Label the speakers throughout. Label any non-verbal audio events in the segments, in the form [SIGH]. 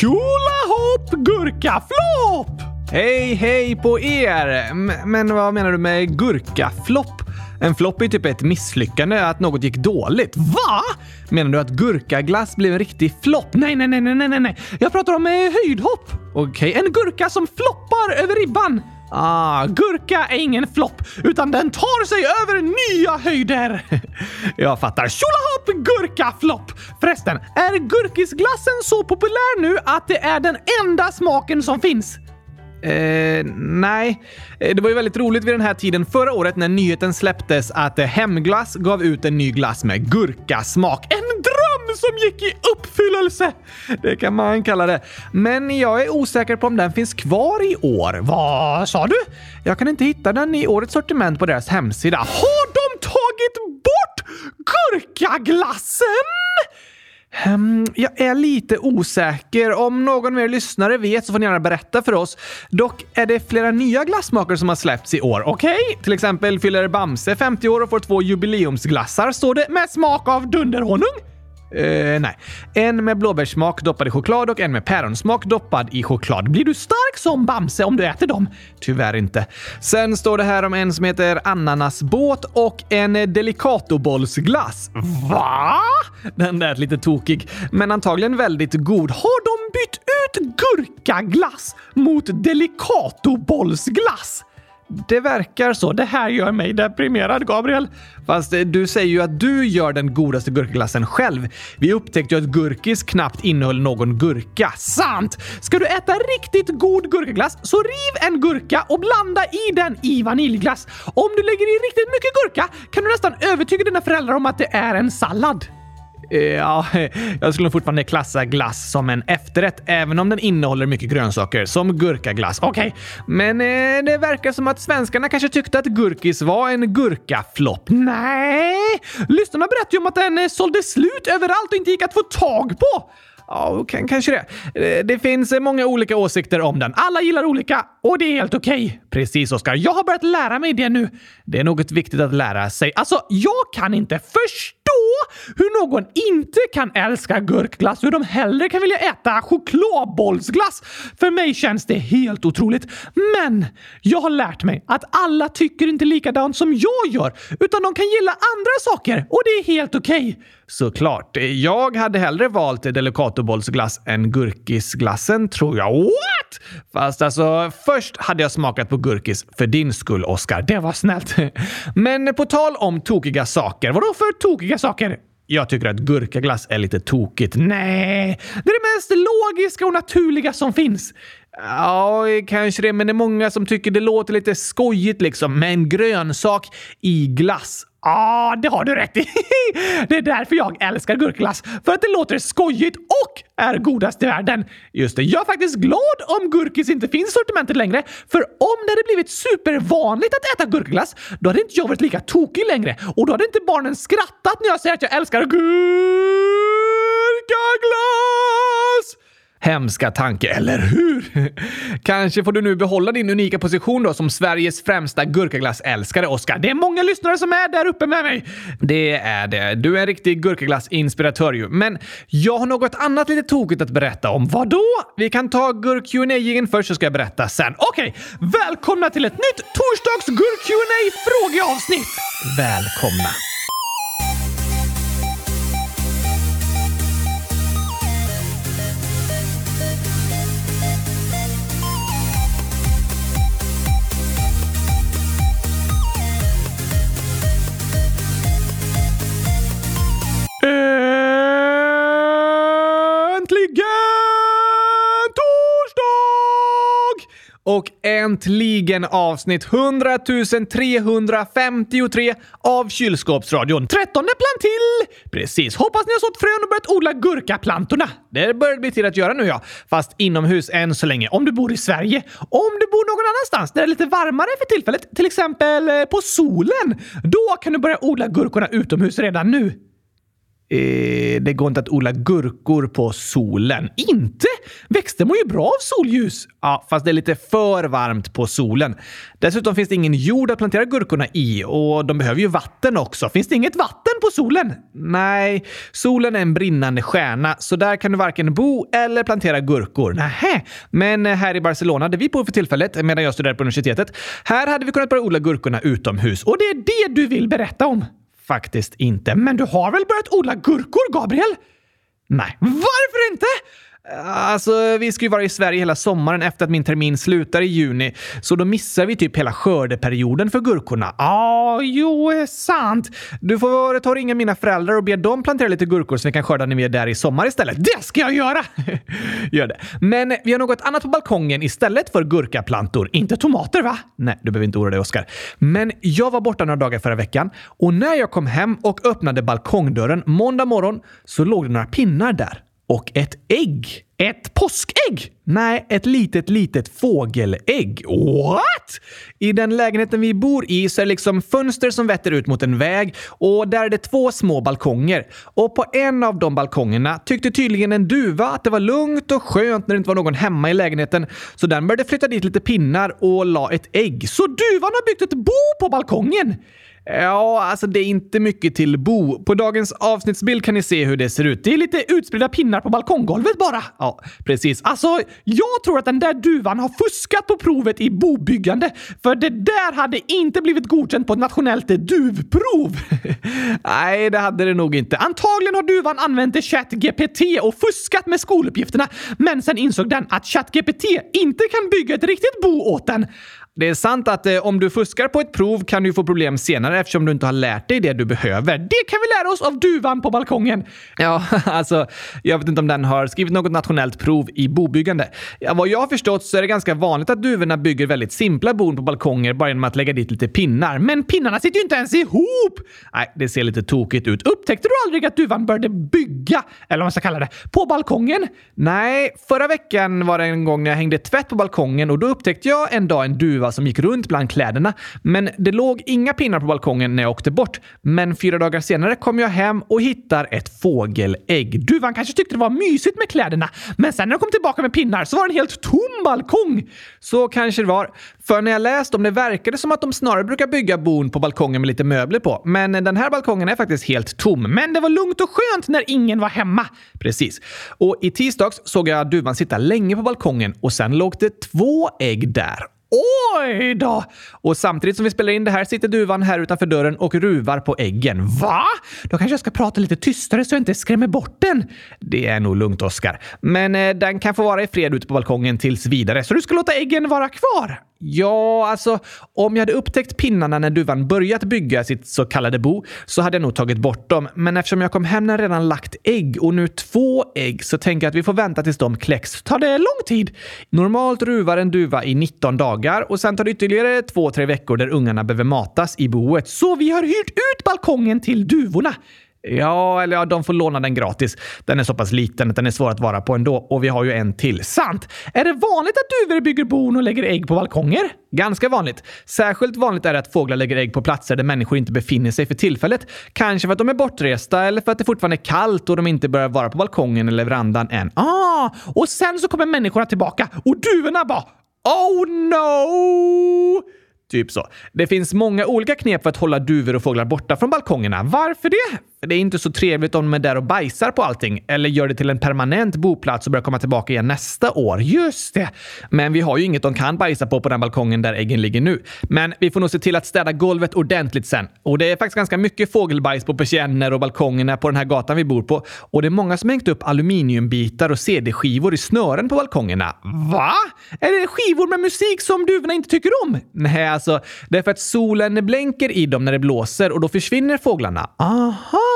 Speaker 1: Tjolahopp gurkaflopp!
Speaker 2: Hej, hej på er! M men vad menar du med gurkaflopp? En flopp är typ ett misslyckande, att något gick dåligt.
Speaker 1: Va?
Speaker 2: Menar du att gurkaglass blev en riktig flopp?
Speaker 1: Nej, nej, nej, nej, nej, nej. Jag pratar om eh, höjdhopp.
Speaker 2: Okej, okay.
Speaker 1: en gurka som floppar över ribban. Ah, gurka är ingen flopp, utan den tar sig över nya höjder. [LAUGHS] Jag fattar. Tjolahopp gurkaflopp! Förresten, är gurkisglassen så populär nu att det är den enda smaken som finns?
Speaker 2: Eh, nej, eh, det var ju väldigt roligt vid den här tiden förra året när nyheten släpptes att Hemglass gav ut en ny glass med gurkasmak.
Speaker 1: En dröm som gick i uppfyllelse!
Speaker 2: Det kan man kalla det. Men jag är osäker på om den finns kvar i år.
Speaker 1: Vad sa du?
Speaker 2: Jag kan inte hitta den i årets sortiment på deras hemsida.
Speaker 1: Har de tagit bort gurkaglassen?
Speaker 2: Um, jag är lite osäker. Om någon mer lyssnare vet så får ni gärna berätta för oss. Dock är det flera nya glassmaker som har släppts i år. Okej? Okay? Till exempel fyller Bamse 50 år och får två jubileumsglassar, står det, med smak av dunderhonung. Uh, nej. En med blåbärssmak doppad i choklad och en med päronsmak doppad i choklad. Blir du stark som Bamse om du äter dem? Tyvärr inte. Sen står det här om en som heter ananasbåt och en delicatobollsglass.
Speaker 1: Va?
Speaker 2: Den lät lite tokig, men antagligen väldigt god.
Speaker 1: Har de bytt ut gurkaglass mot delicatobollsglass? Det verkar så. Det här gör mig deprimerad, Gabriel.
Speaker 2: Fast eh, du säger ju att du gör den godaste gurkaglassen själv. Vi upptäckte ju att gurkis knappt innehöll någon gurka.
Speaker 1: Sant! Ska du äta riktigt god gurkaglass så riv en gurka och blanda i den i vaniljglass. Om du lägger i riktigt mycket gurka kan du nästan övertyga dina föräldrar om att det är en sallad.
Speaker 2: Eh, ja, [LAUGHS] jag skulle fortfarande klassa glass som en efterrätt, även om den innehåller mycket grönsaker, som gurkaglass.
Speaker 1: Okej, okay.
Speaker 2: men eh, det verkar som att svenskarna kanske tyckte att gurkis var en gurkaflopp.
Speaker 1: Nej, lyssnarna berättade ju om att den eh, sålde slut överallt och inte gick att få tag på.
Speaker 2: Ja, kanske det. Eh, det finns många olika åsikter om den.
Speaker 1: Alla gillar olika och det är helt okej. Okay.
Speaker 2: Precis, Oskar. Jag har börjat lära mig det nu. Det är något viktigt att lära sig.
Speaker 1: Alltså, jag kan inte förstå hur någon inte kan älska gurkglass hur de hellre kan vilja äta chokladbollsglass. För mig känns det helt otroligt. Men jag har lärt mig att alla tycker inte likadant som jag gör, utan de kan gilla andra saker och det är helt okej. Okay.
Speaker 2: Såklart. Jag hade hellre valt delicatobollsglass än gurkisglassen, tror jag.
Speaker 1: What?
Speaker 2: Fast alltså, först hade jag smakat på gurkis för din skull, Oscar.
Speaker 1: Det var snällt. [LAUGHS]
Speaker 2: Men på tal om tokiga saker. Vadå för tokiga saker? Jag tycker att gurkaglass är lite tokigt.
Speaker 1: Nej, det är det mest logiska och naturliga som finns.
Speaker 2: Ja, kanske det, men det är många som tycker det låter lite skojigt liksom med en grönsak i glass.
Speaker 1: Ja, ah, det har du rätt i. [LAUGHS] Det är därför jag älskar gurkglass. För att det låter skojigt och är godast i världen. Just det, jag är faktiskt glad om gurkis inte finns i sortimentet längre. För om det hade blivit supervanligt att äta gurkglass, då hade inte jag varit lika tokig längre. Och då hade inte barnen skrattat när jag säger att jag älskar gurkaglass!
Speaker 2: Hemska tanke, eller hur? [LAUGHS] Kanske får du nu behålla din unika position då som Sveriges främsta gurkaglassälskare, Oskar.
Speaker 1: Det är många lyssnare som är där uppe med mig.
Speaker 2: Det är det. Du är en riktig gurkaglassinspiratör ju. Men jag har något annat lite tokigt att berätta om.
Speaker 1: Vadå?
Speaker 2: Vi kan ta gurk qa först så ska jag berätta sen.
Speaker 1: Okej, okay. välkomna till ett nytt torsdags gurk qa frågeavsnitt.
Speaker 2: Välkomna. Och äntligen avsnitt 100 353 av Kylskåpsradion.
Speaker 1: Trettonde plant till!
Speaker 2: Precis. Hoppas ni har sått frön och börjat odla gurkaplantorna. Det börjar bli tid att göra nu ja. Fast inomhus än så länge. Om du bor i Sverige. Om du bor någon annanstans där det är lite varmare för tillfället, till exempel eh, på solen, då kan du börja odla gurkorna utomhus redan nu. Eh, det går inte att odla gurkor på solen.
Speaker 1: Inte? Växter mår ju bra av solljus.
Speaker 2: Ja, fast det är lite för varmt på solen. Dessutom finns det ingen jord att plantera gurkorna i och de behöver ju vatten också.
Speaker 1: Finns det inget vatten på solen?
Speaker 2: Nej, solen är en brinnande stjärna, så där kan du varken bo eller plantera gurkor.
Speaker 1: Nähä.
Speaker 2: Men här i Barcelona, där vi bor för tillfället, medan jag studerar på universitetet, här hade vi kunnat börja odla gurkorna utomhus.
Speaker 1: Och det är det du vill berätta om?
Speaker 2: Faktiskt inte.
Speaker 1: Men du har väl börjat odla gurkor, Gabriel?
Speaker 2: Nej.
Speaker 1: Varför inte?
Speaker 2: Alltså, vi ska ju vara i Sverige hela sommaren efter att min termin slutar i juni, så då missar vi typ hela skördeperioden för gurkorna.
Speaker 1: Ja, ah, jo, är sant.
Speaker 2: Du får ta och ringa mina föräldrar och be dem plantera lite gurkor så vi kan skörda när vi är där i sommar istället.
Speaker 1: Det ska jag göra! [LAUGHS]
Speaker 2: Gör det. Men vi har något annat på balkongen istället för gurkaplantor.
Speaker 1: Inte tomater, va?
Speaker 2: Nej, du behöver inte oroa dig, Oskar. Men jag var borta några dagar förra veckan och när jag kom hem och öppnade balkongdörren måndag morgon så låg det några pinnar där och ett ägg.
Speaker 1: Ett påskägg?
Speaker 2: Nej, ett litet, litet fågelägg.
Speaker 1: What?
Speaker 2: I den lägenheten vi bor i så är det liksom fönster som vetter ut mot en väg och där är det två små balkonger. Och på en av de balkongerna tyckte tydligen en duva att det var lugnt och skönt när det inte var någon hemma i lägenheten. Så den började flytta dit lite pinnar och la ett ägg.
Speaker 1: Så duvan har byggt ett bo på balkongen?
Speaker 2: Ja, alltså det är inte mycket till bo. På dagens avsnittsbild kan ni se hur det ser ut.
Speaker 1: Det är lite utspridda pinnar på balkonggolvet bara.
Speaker 2: Ja, precis.
Speaker 1: Alltså, jag tror att den där duvan har fuskat på provet i bobyggande. För det där hade inte blivit godkänt på ett nationellt duvprov. [LAUGHS]
Speaker 2: Nej, det hade det nog inte.
Speaker 1: Antagligen har duvan använt ChatGPT och fuskat med skoluppgifterna. Men sen insåg den att ChatGPT inte kan bygga ett riktigt bo åt den.
Speaker 2: Det är sant att eh, om du fuskar på ett prov kan du få problem senare eftersom du inte har lärt dig det du behöver.
Speaker 1: Det kan vi lära oss av duvan på balkongen.
Speaker 2: Ja, [LAUGHS] alltså, jag vet inte om den har skrivit något nationellt prov i bobyggande. Ja, vad jag har förstått så är det ganska vanligt att duvorna bygger väldigt simpla bon på balkonger bara genom att lägga dit lite pinnar.
Speaker 1: Men pinnarna sitter ju inte ens ihop!
Speaker 2: Nej, det ser lite tokigt ut.
Speaker 1: Upptäckte du aldrig att duvan började bygga, eller vad man ska kalla det, på balkongen?
Speaker 2: Nej, förra veckan var det en gång när jag hängde tvätt på balkongen och då upptäckte jag en dag en duva som gick runt bland kläderna. Men det låg inga pinnar på balkongen när jag åkte bort. Men fyra dagar senare kom jag hem och hittar ett fågelägg.
Speaker 1: Duvan kanske tyckte det var mysigt med kläderna, men sen när de kom tillbaka med pinnar så var det en helt tom balkong.
Speaker 2: Så kanske det var. För när jag läste om det verkade som att de snarare brukar bygga bon på balkongen med lite möbler på. Men den här balkongen är faktiskt helt tom.
Speaker 1: Men det var lugnt och skönt när ingen var hemma.
Speaker 2: Precis. Och i tisdags såg jag duvan sitta länge på balkongen och sen låg det två ägg där.
Speaker 1: Oj då!
Speaker 2: Och samtidigt som vi spelar in det här sitter duvan här utanför dörren och ruvar på äggen.
Speaker 1: Va? Då kanske jag ska prata lite tystare så jag inte skrämmer bort den.
Speaker 2: Det är nog lugnt, Oskar. Men eh, den kan få vara i fred ute på balkongen tills vidare.
Speaker 1: Så du ska låta äggen vara kvar?
Speaker 2: Ja, alltså om jag hade upptäckt pinnarna när duvan börjat bygga sitt så kallade bo så hade jag nog tagit bort dem. Men eftersom jag kom hem när redan lagt ägg och nu två ägg så tänker jag att vi får vänta tills de kläcks.
Speaker 1: Tar det lång tid?
Speaker 2: Normalt ruvar en duva i 19 dagar och sen tar det ytterligare två, tre veckor där ungarna behöver matas i boet.
Speaker 1: Så vi har hyrt ut balkongen till duvorna.
Speaker 2: Ja, eller ja, de får låna den gratis. Den är så pass liten att den är svår att vara på ändå. Och vi har ju en till.
Speaker 1: Sant! Är det vanligt att duvor bygger bon och lägger ägg på balkonger?
Speaker 2: Ganska vanligt. Särskilt vanligt är det att fåglar lägger ägg på platser där människor inte befinner sig för tillfället. Kanske för att de är bortresta eller för att det fortfarande är kallt och de inte börjar vara på balkongen eller verandan än.
Speaker 1: Ah, och sen så kommer människorna tillbaka och duvorna bara Oh no!
Speaker 2: Typ så. Det finns många olika knep för att hålla duvor och fåglar borta från balkongerna.
Speaker 1: Varför det?
Speaker 2: Det är inte så trevligt om de är där och bajsar på allting eller gör det till en permanent boplats och börjar komma tillbaka igen nästa år.
Speaker 1: Just det!
Speaker 2: Men vi har ju inget de kan bajsa på på den balkongen där äggen ligger nu. Men vi får nog se till att städa golvet ordentligt sen. Och det är faktiskt ganska mycket fågelbajs på persienner och balkongerna på den här gatan vi bor på. Och det är många som hängt upp aluminiumbitar och CD-skivor i snören på balkongerna.
Speaker 1: Va? Är det skivor med musik som duvorna inte tycker om?
Speaker 2: Nej, alltså det är för att solen blänker i dem när det blåser och då försvinner fåglarna.
Speaker 1: Aha!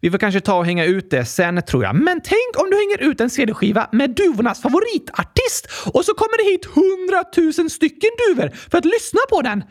Speaker 1: Vi får kanske ta och hänga ut det sen tror jag. Men tänk om du hänger ut en CD-skiva med duvornas favoritartist och så kommer det hit hundratusen stycken duvor för att lyssna på den.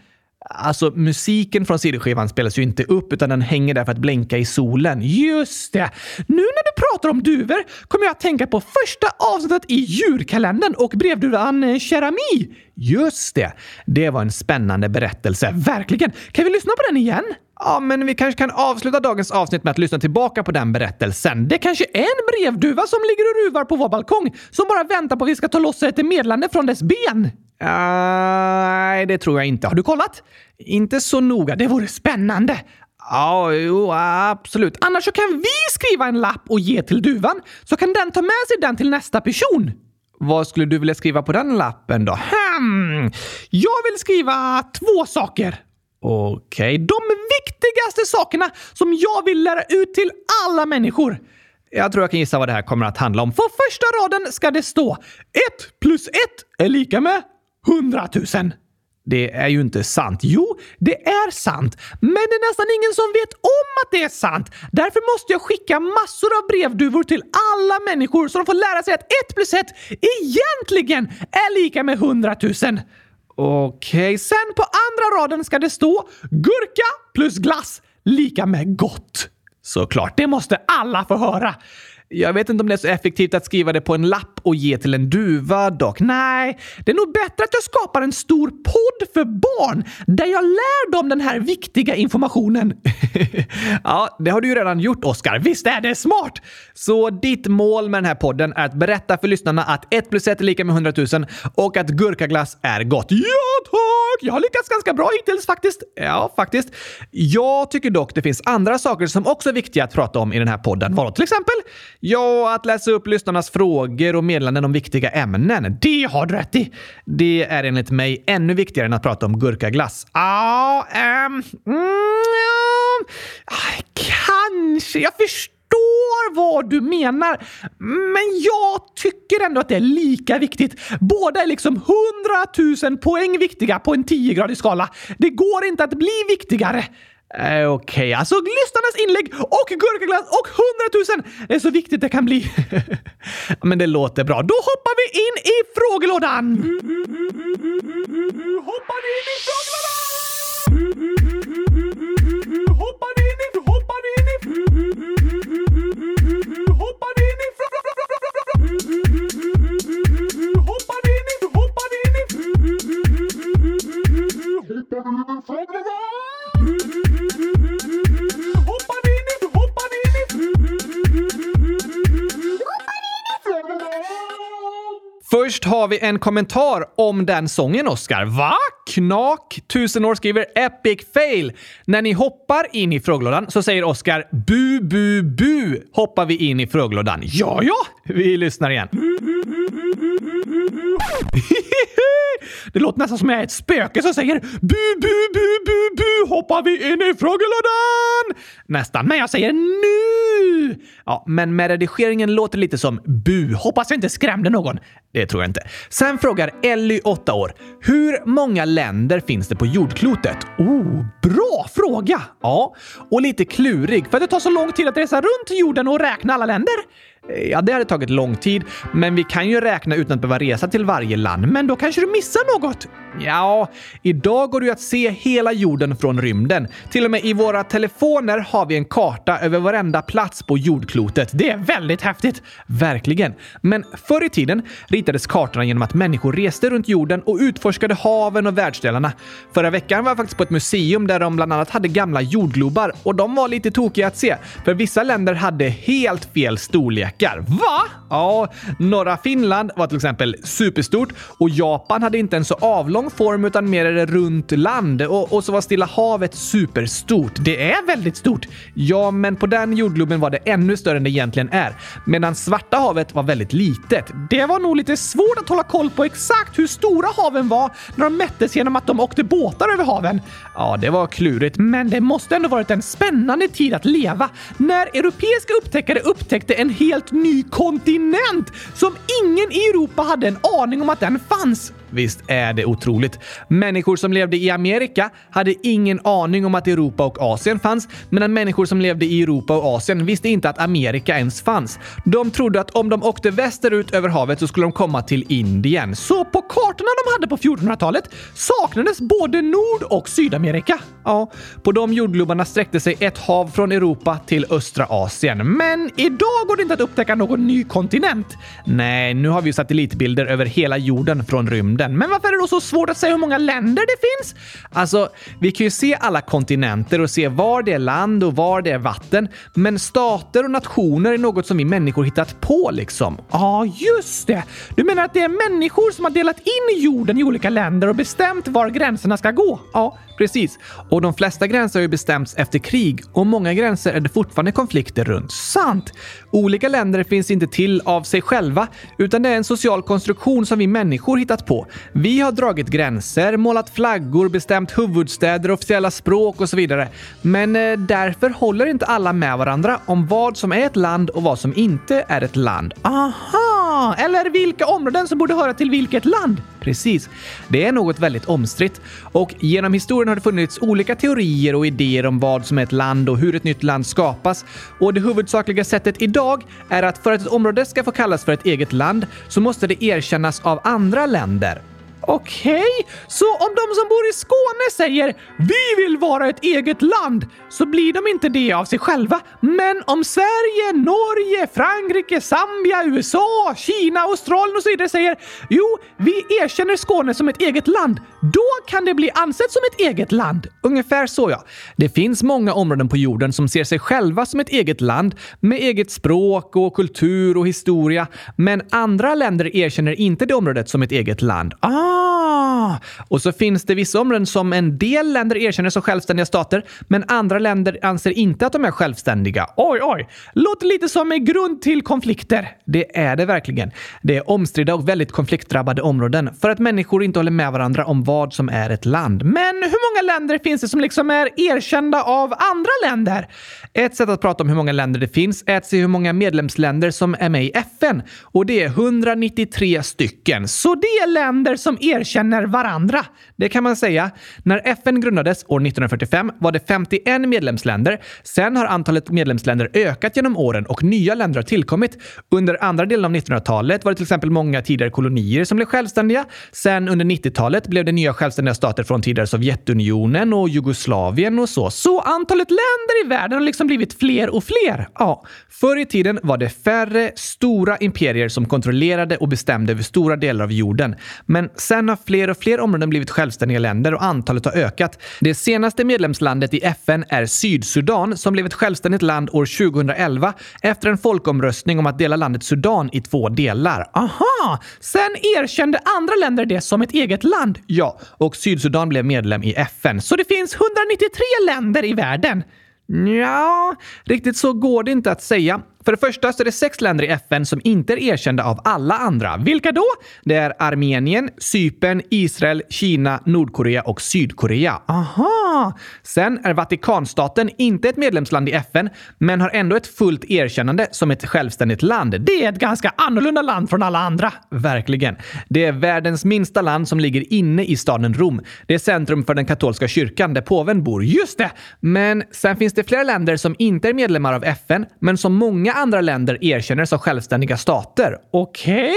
Speaker 2: Alltså, musiken från CD-skivan spelas ju inte upp utan den hänger där för att blänka i solen.
Speaker 1: Just det! Nu när du pratar om duvor kommer jag att tänka på första avsnittet i djurkalendern och brevduvan eh, Cherami.
Speaker 2: Just det! Det var en spännande berättelse.
Speaker 1: Verkligen! Kan vi lyssna på den igen?
Speaker 2: Ja, men vi kanske kan avsluta dagens avsnitt med att lyssna tillbaka på den berättelsen.
Speaker 1: Det kanske är en brevduva som ligger och ruvar på vår balkong som bara väntar på att vi ska ta loss ett meddelande från dess ben.
Speaker 2: Nej, det tror jag inte.
Speaker 1: Har du kollat?
Speaker 2: Inte så noga.
Speaker 1: Det vore spännande.
Speaker 2: Ja, jo, absolut.
Speaker 1: Annars så kan vi skriva en lapp och ge till duvan, så kan den ta med sig den till nästa person.
Speaker 2: Vad skulle du vilja skriva på den lappen då?
Speaker 1: Hmm. Jag vill skriva två saker.
Speaker 2: Okej.
Speaker 1: De viktigaste sakerna som jag vill lära ut till alla människor.
Speaker 2: Jag tror jag kan gissa vad det här kommer att handla om.
Speaker 1: På första raden ska det stå 1 plus 1 är lika med 100 000.
Speaker 2: Det är ju inte sant.
Speaker 1: Jo, det är sant. Men det är nästan ingen som vet om att det är sant. Därför måste jag skicka massor av brevduvor till alla människor så de får lära sig att 1 plus 1 egentligen är lika med 100 000.
Speaker 2: Okej, okay.
Speaker 1: sen på andra raden ska det stå gurka plus glass lika med gott. Såklart, det måste alla få höra.
Speaker 2: Jag vet inte om det är så effektivt att skriva det på en lapp och ge till en duva dock.
Speaker 1: Nej, det är nog bättre att jag skapar en stor podd för barn där jag lär dem den här viktiga informationen. [LAUGHS]
Speaker 2: ja, det har du ju redan gjort, Oskar.
Speaker 1: Visst är det smart?
Speaker 2: Så ditt mål med den här podden är att berätta för lyssnarna att 1 plus 1 är lika med 100 000 och att gurkaglass är gott.
Speaker 1: Ja, tack! Jag har lyckats ganska bra hittills faktiskt.
Speaker 2: Ja, faktiskt. Jag tycker dock det finns andra saker som också är viktiga att prata om i den här podden.
Speaker 1: Vadå till exempel?
Speaker 2: Ja, att läsa upp lyssnarnas frågor och meddelanden om viktiga ämnen.
Speaker 1: Det har du rätt i.
Speaker 2: Det är enligt mig ännu viktigare än att prata om gurkaglass.
Speaker 1: Ja, um, mm, kanske. Jag förstår förstår vad du menar. Men jag tycker ändå att det är lika viktigt. Båda är liksom 100 000 poäng viktiga på en 10-gradig skala. Det går inte att bli viktigare.
Speaker 2: Eh, Okej, okay.
Speaker 1: alltså lyssnarnas inlägg och gurkaglass och hundratusen är så viktigt det kan bli. [LAUGHS]
Speaker 2: Men det låter bra.
Speaker 1: Då hoppar vi in i frågelådan! Hoppar in i frågelådan!
Speaker 2: Har vi en kommentar om den sången, Oscar.
Speaker 1: Va?
Speaker 2: Knak, tusen år skriver epic fail. När ni hoppar in i frågelådan så säger Oscar bu, bu, bu hoppar vi in i frågelådan.
Speaker 1: Ja, ja.
Speaker 2: Vi lyssnar igen. [LAUGHS]
Speaker 1: Det låter nästan som jag är ett spöke som säger bu, bu, bu, bu, bu hoppar vi in i frågelådan. Nästan, men jag säger nu.
Speaker 2: Ja, men med redigeringen låter det lite som bu.
Speaker 1: Hoppas jag inte skrämde någon.
Speaker 2: Det tror jag inte. Sen frågar Ellie, 8 år, hur många länder finns det på jordklotet?
Speaker 1: Oh, bra fråga!
Speaker 2: Ja, och lite klurig
Speaker 1: för att det tar så lång tid att resa runt jorden och räkna alla länder.
Speaker 2: Eh, ja, det hade tagit lång tid, men vi kan ju räkna utan att behöva resa till varje land.
Speaker 1: Men då kanske du missar något?
Speaker 2: Ja, idag går det ju att se hela jorden från rymden. Till och med i våra telefoner har vi en karta över varenda plats på jordklotet.
Speaker 1: Det är väldigt häftigt!
Speaker 2: Verkligen. Men förr i tiden ritades kartorna genom att människor reste runt jorden och utforskade haven och världsdelarna. Förra veckan var jag faktiskt på ett museum där de bland annat hade gamla jordglobar och de var lite tokiga att se, för vissa länder hade helt fel storlekar.
Speaker 1: Va?
Speaker 2: Ja, norra Finland var till exempel superstort och Japan hade inte en så avlång form utan mer ett runt land och, och så var Stilla havet superstort.
Speaker 1: Det är väldigt stort.
Speaker 2: Ja, men på den jordgloben var det ännu större än det egentligen är, medan Svarta havet var väldigt litet.
Speaker 1: Det var nog lite svårt att hålla koll på exakt hur stora haven var när de mättes genom att de åkte båtar över haven.
Speaker 2: Ja, det var klurigt,
Speaker 1: men det måste ändå varit en spännande tid att leva när europeiska upptäckare upptäckte en helt ny kontinent som ingen i Europa hade en aning om att den fanns.
Speaker 2: Visst är det otroligt. Människor som levde i Amerika hade ingen aning om att Europa och Asien fanns, medan människor som levde i Europa och Asien visste inte att Amerika ens fanns. De trodde att om de åkte västerut över havet så skulle de komma till Indien.
Speaker 1: Så på kartorna de hade på 1400-talet saknades både Nord och Sydamerika.
Speaker 2: Ja, på de jordglobarna sträckte sig ett hav från Europa till östra Asien.
Speaker 1: Men idag går det inte att upptäcka någon ny kontinent.
Speaker 2: Nej, nu har vi ju satellitbilder över hela jorden från rymden
Speaker 1: områden. Men varför är det då så svårt att säga hur många länder det finns?
Speaker 2: Alltså, vi kan ju se alla kontinenter och se var det är land och var det är vatten. Men stater och nationer är något som vi människor hittat på liksom.
Speaker 1: Ja, just det! Du menar att det är människor som har delat in jorden i olika länder och bestämt var gränserna ska gå?
Speaker 2: Ja, precis. Och de flesta gränser har ju bestämts efter krig och många gränser är det fortfarande konflikter runt.
Speaker 1: Sant!
Speaker 2: Olika länder finns inte till av sig själva, utan det är en social konstruktion som vi människor hittat på. Vi har dragit gränser, målat flaggor, bestämt huvudstäder, officiella språk och så vidare. Men eh, därför håller inte alla med varandra om vad som är ett land och vad som inte är ett land.
Speaker 1: Aha! Eller vilka områden som borde höra till vilket land?
Speaker 2: Precis. Det är något väldigt omstritt. Och genom historien har det funnits olika teorier och idéer om vad som är ett land och hur ett nytt land skapas. Och det huvudsakliga sättet idag är att för att ett område ska få kallas för ett eget land så måste det erkännas av andra länder.
Speaker 1: Okej, okay. så om de som bor i Skåne säger “Vi vill vara ett eget land” så blir de inte det av sig själva. Men om Sverige, Norge, Frankrike, Zambia, USA, Kina, Australien och så vidare säger “Jo, vi erkänner Skåne som ett eget land” då kan det bli ansett som ett eget land.
Speaker 2: Ungefär så ja. Det finns många områden på jorden som ser sig själva som ett eget land med eget språk och kultur och historia. Men andra länder erkänner inte det området som ett eget land.
Speaker 1: Ah, Ah!
Speaker 2: och så finns det vissa områden som en del länder erkänner som självständiga stater, men andra länder anser inte att de är självständiga.
Speaker 1: Oj, oj! Låter lite som en grund till konflikter.
Speaker 2: Det är det verkligen. Det är omstridda och väldigt konfliktdrabbade områden för att människor inte håller med varandra om vad som är ett land.
Speaker 1: Men hur många länder finns det som liksom är erkända av andra länder?
Speaker 2: Ett sätt att prata om hur många länder det finns är att se hur många medlemsländer som är med i FN. Och det är 193 stycken.
Speaker 1: Så det är länder som erkänner varandra.
Speaker 2: Det kan man säga. När FN grundades år 1945 var det 51 medlemsländer. Sen har antalet medlemsländer ökat genom åren och nya länder har tillkommit. Under andra delen av 1900-talet var det till exempel många tidigare kolonier som blev självständiga. Sen under 90-talet blev det nya självständiga stater från tidigare Sovjetunionen och Jugoslavien och så.
Speaker 1: Så antalet länder i världen har liksom blivit fler och fler?
Speaker 2: Ja. Förr i tiden var det färre stora imperier som kontrollerade och bestämde över stora delar av jorden. Men sen har fler och fler områden blivit självständiga länder och antalet har ökat. Det senaste medlemslandet i FN är Sydsudan som blev ett självständigt land år 2011 efter en folkomröstning om att dela landet Sudan i två delar.
Speaker 1: Aha! Sen erkände andra länder det som ett eget land?
Speaker 2: Ja, och Sydsudan blev medlem i FN.
Speaker 1: Så det finns 193 länder i världen?
Speaker 2: Ja, riktigt så går det inte att säga. För det första så är det sex länder i FN som inte är erkända av alla andra.
Speaker 1: Vilka då?
Speaker 2: Det är Armenien, Cypern, Israel, Kina, Nordkorea och Sydkorea.
Speaker 1: Aha!
Speaker 2: Sen är Vatikanstaten inte ett medlemsland i FN, men har ändå ett fullt erkännande som ett självständigt land.
Speaker 1: Det är ett ganska annorlunda land från alla andra.
Speaker 2: Verkligen. Det är världens minsta land som ligger inne i staden Rom. Det är centrum för den katolska kyrkan där påven bor.
Speaker 1: Just det!
Speaker 2: Men sen finns det flera länder som inte är medlemmar av FN, men som många andra länder erkänner som självständiga stater.
Speaker 1: Okej? Okay.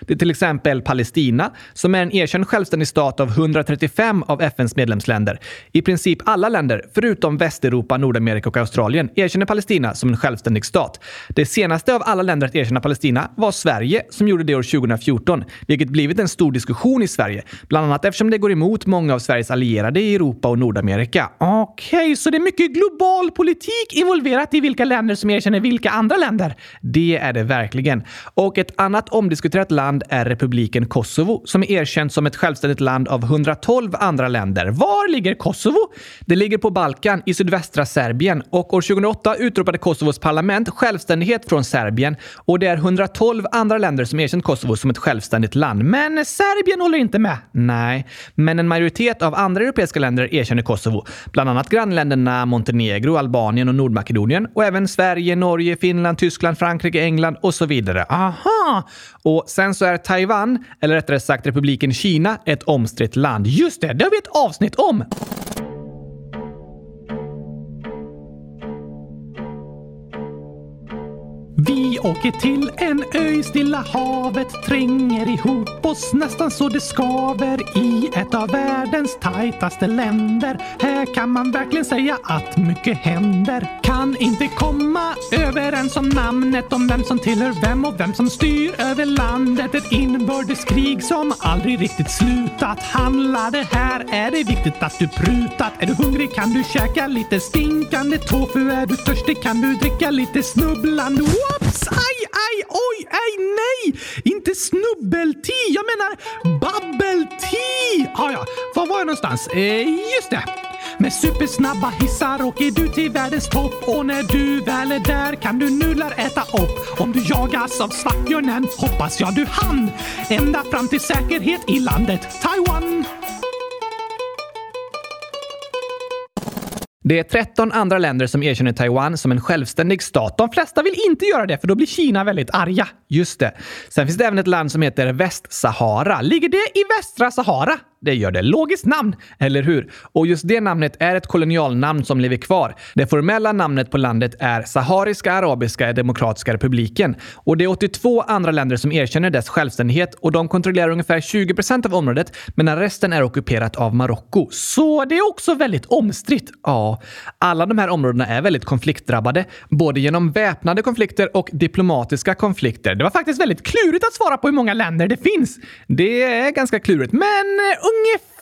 Speaker 2: Det är till exempel Palestina, som är en erkänd självständig stat av 135 av FNs medlemsländer. I princip alla länder, förutom Västeuropa, Nordamerika och Australien, erkänner Palestina som en självständig stat. Det senaste av alla länder att erkänna Palestina var Sverige, som gjorde det år 2014, vilket blivit en stor diskussion i Sverige. Bland annat eftersom det går emot många av Sveriges allierade i Europa och Nordamerika.
Speaker 1: Okej, okay, så det är mycket global politik involverat i vilka länder som erkänner vilka andra länder.
Speaker 2: Det är det verkligen. Och ett annat omdiskuterat land är republiken Kosovo som är erkänt som ett självständigt land av 112 andra länder.
Speaker 1: Var ligger Kosovo?
Speaker 2: Det ligger på Balkan i sydvästra Serbien och år 2008 utropade Kosovos parlament självständighet från Serbien och det är 112 andra länder som erkänt Kosovo som ett självständigt land.
Speaker 1: Men Serbien håller inte med.
Speaker 2: Nej, men en majoritet av andra europeiska länder erkänner Kosovo. Bland annat grannländerna Montenegro, Albanien och Nordmakedonien och även Sverige, Norge, Finland, Finland, Tyskland, Frankrike, England och så vidare.
Speaker 1: Aha!
Speaker 2: Och sen så är Taiwan, eller rättare sagt republiken Kina, ett omstritt land.
Speaker 1: Just det, det har vi ett avsnitt om. Åker till en ö i Stilla havet Tränger ihop oss nästan så det skaver I ett av världens tajtaste länder. Här kan man verkligen säga att mycket händer. Kan inte komma överens om namnet Om vem som tillhör vem och vem som styr över landet. Ett inbördeskrig som aldrig riktigt slutat. Handlar det här är det viktigt att du prutat. Är du hungrig kan du käka lite stinkande tofu. Är du törstig kan du dricka lite snubblande. Whoops! Aj, aj, oj, aj, nej! Inte snubbelti, jag menar babbelti! Ah, ja, var var jag någonstans? Eh, just det. Med supersnabba hissar åker du till världens topp och när du väl är där kan du nudlar äta upp. Om du jagas av svartbjörnen hoppas jag du hann ända fram till säkerhet i landet Taiwan.
Speaker 2: Det är 13 andra länder som erkänner Taiwan som en självständig stat. De flesta vill inte göra det för då blir Kina väldigt arga. Just det. Sen finns det även ett land som heter Västsahara. Ligger det i västra Sahara? Det gör det. Logiskt namn, eller hur? Och just det namnet är ett kolonialnamn som lever kvar. Det formella namnet på landet är Sahariska Arabiska Demokratiska Republiken. Och det är 82 andra länder som erkänner dess självständighet och de kontrollerar ungefär 20 procent av området medan resten är ockuperat av Marocko.
Speaker 1: Så det är också väldigt omstritt.
Speaker 2: Ja, alla de här områdena är väldigt konfliktdrabbade, både genom väpnade konflikter och diplomatiska konflikter.
Speaker 1: Det var faktiskt väldigt klurigt att svara på hur många länder det finns.
Speaker 2: Det är ganska klurigt, men eh,
Speaker 1: ungefär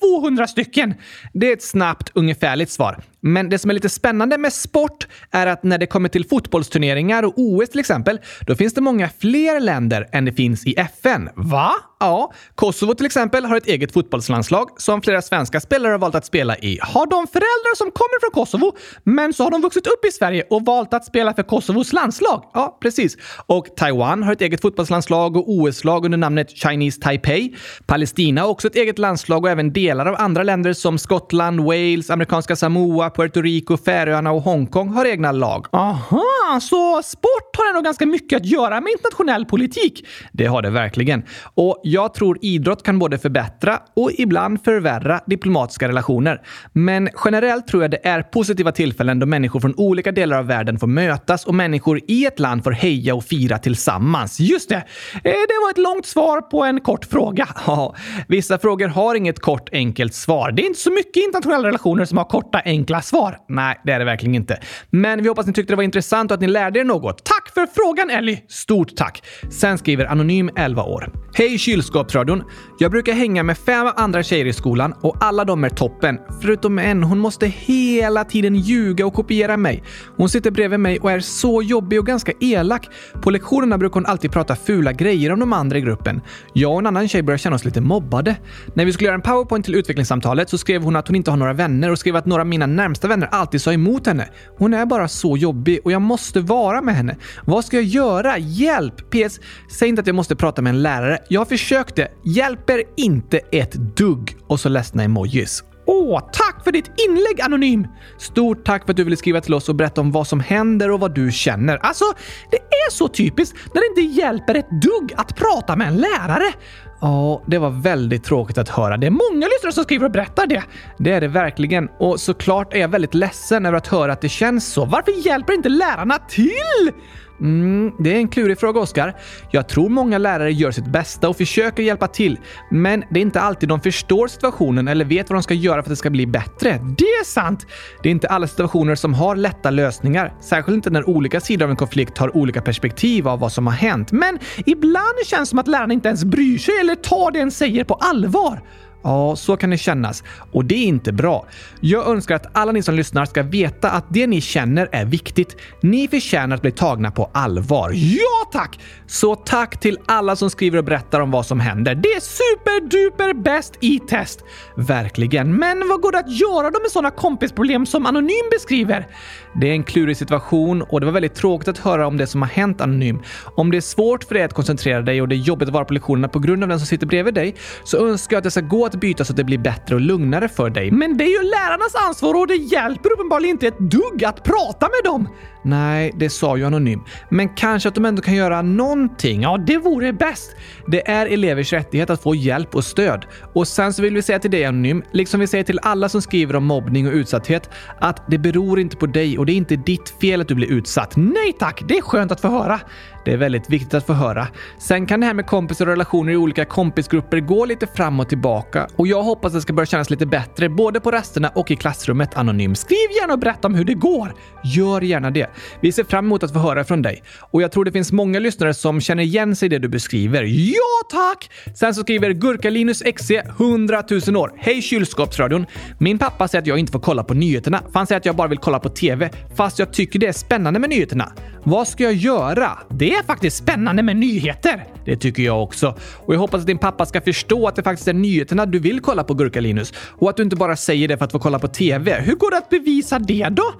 Speaker 1: 200 stycken.
Speaker 2: Det är ett snabbt, ungefärligt svar. Men det som är lite spännande med sport är att när det kommer till fotbollsturneringar och OS till exempel, då finns det många fler länder än det finns i FN.
Speaker 1: Va?
Speaker 2: Ja. Kosovo till exempel har ett eget fotbollslandslag som flera svenska spelare har valt att spela i.
Speaker 1: Har de föräldrar som kommer från Kosovo, men så har de vuxit upp i Sverige och valt att spela för Kosovos landslag?
Speaker 2: Ja, precis. Och Taiwan har ett eget fotbollslandslag och OS-lag under namnet Chinese Taipei. Palestina har också ett eget landslag och även delar av andra länder som Skottland, Wales, amerikanska Samoa, Puerto Rico, Färöarna och Hongkong har egna lag.
Speaker 1: Aha, så sport har ändå ganska mycket att göra med internationell politik?
Speaker 2: Det har det verkligen. Och jag tror idrott kan både förbättra och ibland förvärra diplomatiska relationer. Men generellt tror jag det är positiva tillfällen då människor från olika delar av världen får mötas och människor i ett land får heja och fira tillsammans.
Speaker 1: Just det! Eh, det var ett långt svar på en kort fråga. [LAUGHS]
Speaker 2: Ja, vissa frågor har har inget kort enkelt svar.
Speaker 1: Det är inte så mycket internationella relationer som har korta enkla svar.
Speaker 2: Nej, det är det verkligen inte. Men vi hoppas ni tyckte det var intressant och att ni lärde er något.
Speaker 1: Tack för frågan Ellie!
Speaker 2: Stort tack! Sen skriver Anonym 11 år. Hej kylskåpsradion! Jag brukar hänga med fem andra tjejer i skolan och alla de är toppen. Förutom en, hon måste hela tiden ljuga och kopiera mig. Hon sitter bredvid mig och är så jobbig och ganska elak. På lektionerna brukar hon alltid prata fula grejer om de andra i gruppen. Jag och en annan tjej börjar känna oss lite mobbade. När vi vi skulle göra en powerpoint till utvecklingssamtalet så skrev hon att hon inte har några vänner och skrev att några av mina närmsta vänner alltid sa emot henne. Hon är bara så jobbig och jag måste vara med henne. Vad ska jag göra? Hjälp! PS. Säg inte att jag måste prata med en lärare. Jag försökte. Hjälper inte ett dugg. Och så ledsna emojis.
Speaker 1: Åh, tack för ditt inlägg Anonym!
Speaker 2: Stort tack för att du ville skriva till oss och berätta om vad som händer och vad du känner.
Speaker 1: Alltså, det är så typiskt när det inte hjälper ett dugg att prata med en lärare.
Speaker 2: Ja, det var väldigt tråkigt att höra.
Speaker 1: Det är många lyssnare som skriver och berättar det.
Speaker 2: Det är det verkligen. Och såklart är jag väldigt ledsen över att höra att det känns så.
Speaker 1: Varför hjälper inte lärarna till?
Speaker 2: Mm, det är en klurig fråga, Oskar. Jag tror många lärare gör sitt bästa och försöker hjälpa till. Men det är inte alltid de förstår situationen eller vet vad de ska göra för att det ska bli bättre.
Speaker 1: Det är sant!
Speaker 2: Det är inte alla situationer som har lätta lösningar. Särskilt inte när olika sidor av en konflikt har olika perspektiv av vad som har hänt.
Speaker 1: Men ibland känns det som att lärarna inte ens bryr sig eller tar det en säger på allvar.
Speaker 2: Ja, så kan det kännas. Och det är inte bra. Jag önskar att alla ni som lyssnar ska veta att det ni känner är viktigt. Ni förtjänar att bli tagna på allvar.
Speaker 1: Ja, tack!
Speaker 2: Så tack till alla som skriver och berättar om vad som händer.
Speaker 1: Det är superduper bäst i test!
Speaker 2: Verkligen.
Speaker 1: Men vad går det att göra då med sådana kompisproblem som Anonym beskriver?
Speaker 2: Det är en klurig situation och det var väldigt tråkigt att höra om det som har hänt Anonym. Om det är svårt för dig att koncentrera dig och det är jobbigt att vara på lektionerna på grund av den som sitter bredvid dig så önskar jag att det ska gå att byta så att det blir bättre och lugnare för dig.
Speaker 1: Men det är ju lärarnas ansvar och det hjälper uppenbarligen inte ett dugg att prata med dem.
Speaker 2: Nej, det sa ju Anonym. Men kanske att de ändå kan göra någonting.
Speaker 1: Ja, det vore bäst.
Speaker 2: Det är elevers rättighet att få hjälp och stöd. Och sen så vill vi säga till dig Anonym, liksom vi säger till alla som skriver om mobbning och utsatthet, att det beror inte på dig och det är inte ditt fel att du blir utsatt.
Speaker 1: Nej tack, det är skönt att få höra.
Speaker 2: Det är väldigt viktigt att få höra. Sen kan det här med kompisar och relationer i olika kompisgrupper gå lite fram och tillbaka och jag hoppas det ska börja kännas lite bättre både på rasterna och i klassrummet Anonym.
Speaker 1: Skriv gärna och berätta om hur det går.
Speaker 2: Gör gärna det. Vi ser fram emot att få höra från dig. Och jag tror det finns många lyssnare som känner igen sig i det du beskriver.
Speaker 1: Ja tack!
Speaker 2: Sen så skriver Gurkalinus XC 100 000 år. Hej kylskåpsradion! Min pappa säger att jag inte får kolla på nyheterna, för han säger att jag bara vill kolla på TV, fast jag tycker det är spännande med nyheterna. Vad ska jag göra?
Speaker 1: Det är faktiskt spännande med nyheter.
Speaker 2: Det tycker jag också. Och jag hoppas att din pappa ska förstå att det faktiskt är nyheterna du vill kolla på, Gurkalinus. Och att du inte bara säger det för att få kolla på TV.
Speaker 1: Hur går det att bevisa det då?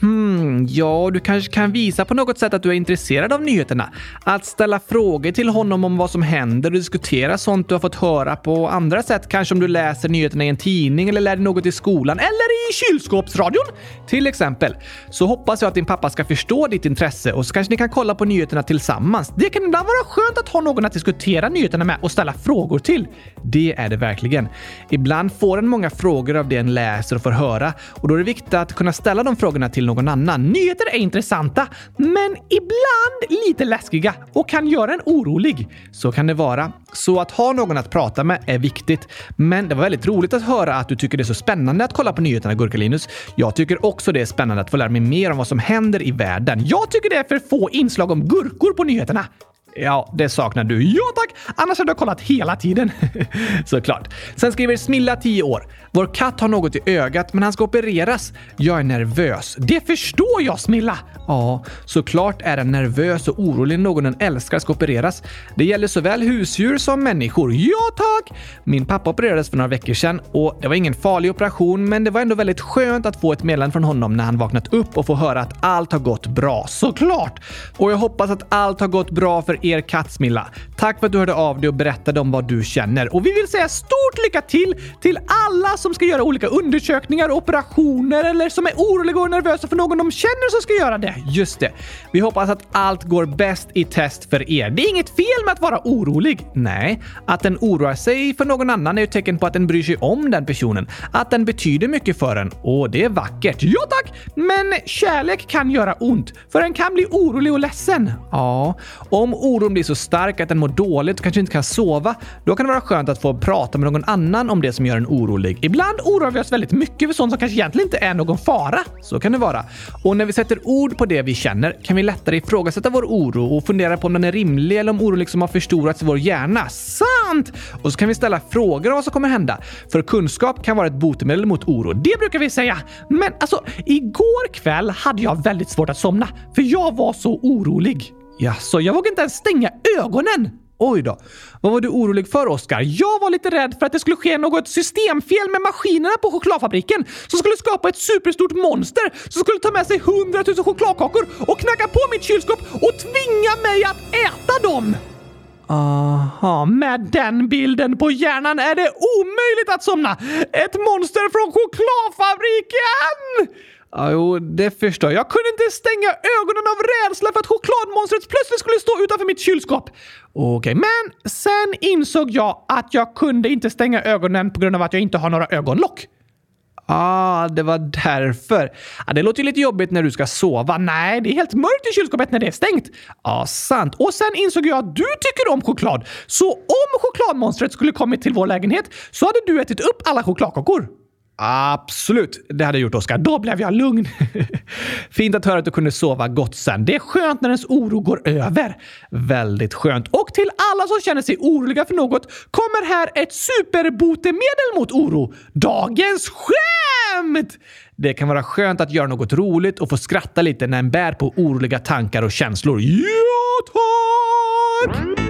Speaker 2: Hmm, ja, du kanske kan visa på något sätt att du är intresserad av nyheterna. Att ställa frågor till honom om vad som händer och diskutera sånt du har fått höra på andra sätt. Kanske om du läser nyheterna i en tidning eller lär dig något i skolan eller i kylskåpsradion. Till exempel. Så hoppas jag att din pappa ska förstå ditt intresse och så kanske ni kan kolla på nyheterna tillsammans.
Speaker 1: Det kan ibland vara skönt att ha någon att diskutera nyheterna med och ställa frågor till.
Speaker 2: Det är det verkligen. Ibland får en många frågor av det en läser och får höra och då är det viktigt att kunna ställa de frågorna till någon annan.
Speaker 1: Nyheter är intressanta, men ibland lite läskiga och kan göra en orolig.
Speaker 2: Så kan det vara. Så att ha någon att prata med är viktigt. Men det var väldigt roligt att höra att du tycker det är så spännande att kolla på nyheterna, Gurkalinus. Jag tycker också det är spännande att få lära mig mer om vad som händer i världen.
Speaker 1: Jag tycker det är för få inslag om gurkor på nyheterna.
Speaker 2: Ja, det saknar du.
Speaker 1: Ja tack! Annars hade jag kollat hela tiden. [LAUGHS]
Speaker 2: Såklart. Sen skriver Smilla, 10 år. Vår katt har något i ögat, men han ska opereras. Jag är nervös.
Speaker 1: Det förstår jag, Smilla!
Speaker 2: Ja, såklart är den nervös och orolig när någon den älskar ska opereras. Det gäller såväl husdjur som människor.
Speaker 1: Ja tack!
Speaker 2: Min pappa opererades för några veckor sedan och det var ingen farlig operation, men det var ändå väldigt skönt att få ett meddelande från honom när han vaknat upp och få höra att allt har gått bra.
Speaker 1: Såklart!
Speaker 2: Och jag hoppas att allt har gått bra för er katt, Smilla. Tack för att du hörde av dig och berättade om vad du känner.
Speaker 1: Och vi vill säga stort lycka till till alla som ska göra olika undersökningar och operationer eller som är oroliga och nervösa för någon de känner som ska göra det.
Speaker 2: Just det. Vi hoppas att allt går bäst i test för er.
Speaker 1: Det är inget fel med att vara orolig.
Speaker 2: Nej, att den oroar sig för någon annan är ett tecken på att den bryr sig om den personen. Att den betyder mycket för en. Och det är vackert.
Speaker 1: Ja tack! Men kärlek kan göra ont, för en kan bli orolig och ledsen.
Speaker 2: Ja, om oron blir så stark att den mår dåligt och kanske inte kan sova, då kan det vara skönt att få prata med någon annan om det som gör en orolig.
Speaker 1: Ibland oroar vi oss väldigt mycket för sånt som kanske egentligen inte är någon fara.
Speaker 2: Så kan det vara. Och när vi sätter ord på det vi känner kan vi lättare ifrågasätta vår oro och fundera på om den är rimlig eller om oron liksom har förstorats i vår hjärna.
Speaker 1: Sant!
Speaker 2: Och så kan vi ställa frågor om vad som kommer hända. För kunskap kan vara ett botemedel mot oro.
Speaker 1: Det brukar vi säga. Men alltså, igår kväll hade jag väldigt svårt att somna, för jag var så orolig.
Speaker 2: Ja, så jag vågade inte ens stänga ögonen. Oj då. Vad var du orolig för, Oskar?
Speaker 1: Jag var lite rädd för att det skulle ske något systemfel med maskinerna på chokladfabriken som skulle skapa ett superstort monster som skulle ta med sig hundratusen chokladkakor och knacka på mitt kylskåp och tvinga mig att äta dem!
Speaker 2: Aha,
Speaker 1: med den bilden på hjärnan är det omöjligt att somna! Ett monster från chokladfabriken!
Speaker 2: Ja, jo, det förstår jag.
Speaker 1: Jag kunde inte stänga ögonen av rädsla för att chokladmonstret plötsligt skulle stå utanför mitt kylskåp. Okej, okay, men sen insåg jag att jag kunde inte stänga ögonen på grund av att jag inte har några ögonlock.
Speaker 2: Ah, det var därför. Ah, det låter ju lite jobbigt när du ska sova.
Speaker 1: Nej, det är helt mörkt i kylskåpet när det är stängt.
Speaker 2: Ja, ah, sant.
Speaker 1: Och sen insåg jag att du tycker om choklad. Så om chokladmonstret skulle kommit till vår lägenhet så hade du ätit upp alla chokladkakor.
Speaker 2: Absolut, det hade jag gjort Oskar. Då blev jag lugn. [LAUGHS]
Speaker 1: Fint att höra att du kunde sova gott sen. Det är skönt när ens oro går över.
Speaker 2: Väldigt skönt.
Speaker 1: Och till alla som känner sig oroliga för något kommer här ett superbotemedel mot oro. Dagens skämt!
Speaker 2: Det kan vara skönt att göra något roligt och få skratta lite när en bär på oroliga tankar och känslor.
Speaker 1: Ja, tack!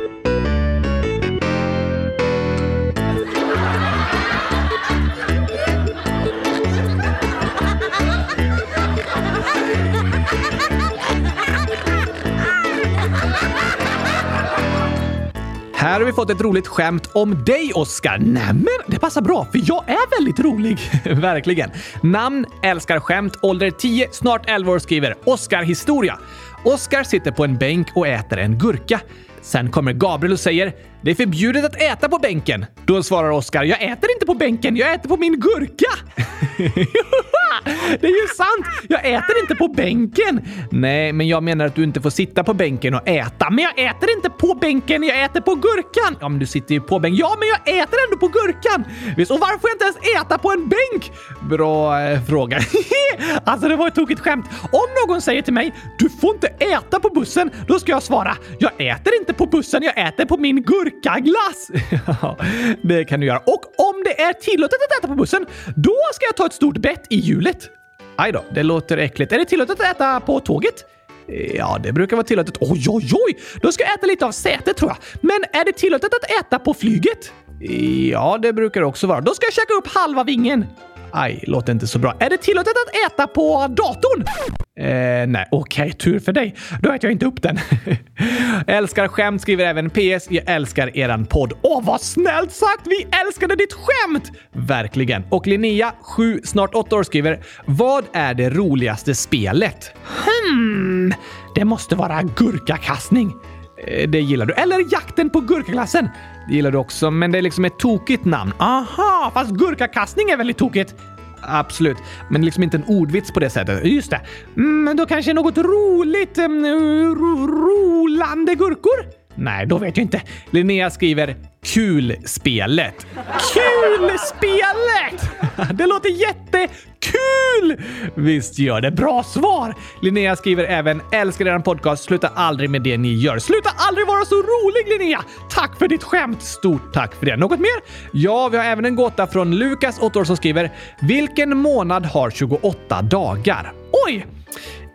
Speaker 2: Här har vi fått ett roligt skämt om dig, Oskar.
Speaker 1: Nämen, det passar bra för jag är väldigt rolig. [LAUGHS]
Speaker 2: Verkligen. Namn, älskar skämt, ålder 10, snart 11 år skriver Oskar historia. Oskar sitter på en bänk och äter en gurka. Sen kommer Gabriel och säger “Det är förbjudet att äta på bänken”. Då svarar Oskar “Jag äter inte på bänken, jag äter på min gurka”. [LAUGHS]
Speaker 1: det är ju sant! Jag äter inte på bänken!
Speaker 2: Nej, men jag menar att du inte får sitta på bänken och äta.
Speaker 1: Men jag äter inte på bänken, jag äter på gurkan!
Speaker 2: Ja, men du sitter ju på bänken.
Speaker 1: Ja, men jag äter ändå på gurkan! Visst, och varför får jag inte ens äta på en bänk?
Speaker 2: Bra eh, fråga. [LAUGHS]
Speaker 1: alltså, det var ett tokigt skämt. Om någon säger till mig “Du får inte äta på bussen”, då ska jag svara “Jag äter inte på bussen, jag äter på min gurka gurkaglass”. [LAUGHS]
Speaker 2: ja, det kan du göra.
Speaker 1: Och om det är tillåtet att äta på bussen, då ska jag ta ett stort bett i hjulet.
Speaker 2: Aj då, det låter äckligt.
Speaker 1: Är det tillåtet att äta på tåget?
Speaker 2: Eh, ja, det brukar vara tillåtet.
Speaker 1: Oj, oj, oj! Då ska jag äta lite av sätet tror jag. Men är det tillåtet att äta på flyget?
Speaker 2: Eh, ja, det brukar det också vara.
Speaker 1: Då ska jag käka upp halva vingen.
Speaker 2: Aj, låter inte så bra.
Speaker 1: Är det tillåtet att äta på datorn?
Speaker 2: Eh, nej, okej, okay, tur för dig. Då äter jag inte upp den. [LAUGHS] älskar skämt skriver även PS. Jag älskar eran podd.
Speaker 1: Åh, vad snällt sagt! Vi älskade ditt skämt!
Speaker 2: Verkligen. Och Linnea, 7, snart 8 år, skriver Vad är det roligaste spelet?
Speaker 1: Hmm, det måste vara gurkakastning.
Speaker 2: Eh, det gillar du.
Speaker 1: Eller jakten på gurkaglassen.
Speaker 2: Det gillar du också, men det är liksom ett tokigt namn.
Speaker 1: Aha, fast gurkakastning är väldigt tokigt.
Speaker 2: Absolut, men liksom inte en ordvits på det sättet.
Speaker 1: Just det. Mm, men mm, då kanske något roligt... Um, ro rolande gurkor?
Speaker 2: Nej, då vet jag inte. Linnea skriver Kulspelet.
Speaker 1: Kulspelet! [LAUGHS] Det låter jättekul!
Speaker 2: Visst gör det. Bra svar! Linnea skriver även “Älskar eran podcast. Sluta aldrig med det ni gör.”
Speaker 1: Sluta aldrig vara så rolig Linnea! Tack för ditt skämt!
Speaker 2: Stort tack för det. Något mer? Ja, vi har även en gåta från Lukas, 8 år, som skriver “Vilken månad har 28 dagar?”
Speaker 1: Oj!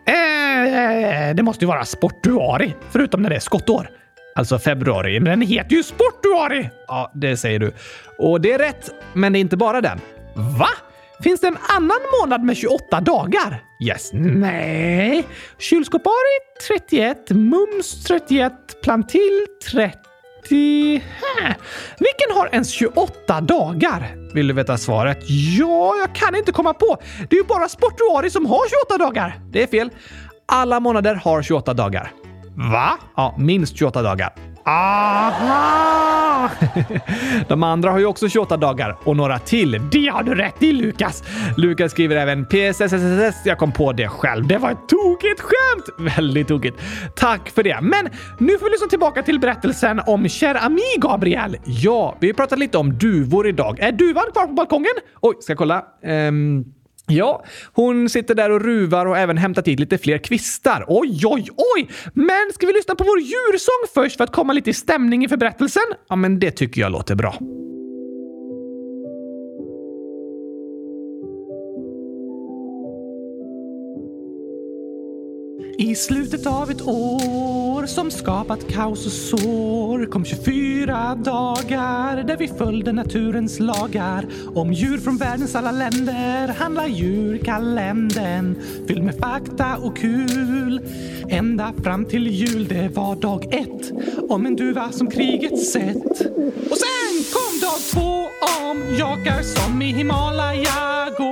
Speaker 1: Eh, eh, eh, det måste ju vara sportuari, förutom när det är skottår.
Speaker 2: Alltså februari.
Speaker 1: Men den heter ju Sportuari!
Speaker 2: Ja, det säger du. Och det är rätt, men det är inte bara den.
Speaker 1: Va? Finns det en annan månad med 28 dagar?
Speaker 2: Yes.
Speaker 1: Nej. Kylskåpari 31, Mums 31, Plantill 30. Hä? Vilken har ens 28 dagar?
Speaker 2: Vill du veta svaret?
Speaker 1: Ja, jag kan inte komma på. Det är ju bara Sportuari som har 28 dagar.
Speaker 2: Det är fel. Alla månader har 28 dagar.
Speaker 1: Va?
Speaker 2: Ja, minst 28 dagar.
Speaker 1: Aha! [LAUGHS]
Speaker 2: De andra har ju också 28 dagar och några till.
Speaker 1: Det har du rätt i Lukas!
Speaker 2: Lukas skriver även PSSSS. Jag kom på det själv.
Speaker 1: Det var ett tokigt skämt! [LAUGHS]
Speaker 2: Väldigt tokigt.
Speaker 1: Tack för det. Men nu får vi lyssna tillbaka till berättelsen om Cher Ami, Gabriel.
Speaker 2: Ja, vi har pratat lite om duvor idag.
Speaker 1: Är duvan kvar på balkongen?
Speaker 2: Oj, ska jag kolla? Um... Ja, hon sitter där och ruvar och har även hämtat hit lite fler kvistar.
Speaker 1: Oj, oj, oj! Men ska vi lyssna på vår djursång först för att komma lite i stämning inför berättelsen?
Speaker 2: Ja, men det tycker jag låter bra.
Speaker 1: I slutet av ett år som skapat kaos och sår kom 24 dagar där vi följde naturens lagar. Om djur från världens alla länder handlar djurkalendern fylld med fakta och kul. Ända fram till jul, det var dag ett om en duva som kriget sett. Och sen kom dag två om jakar som i Himalaya går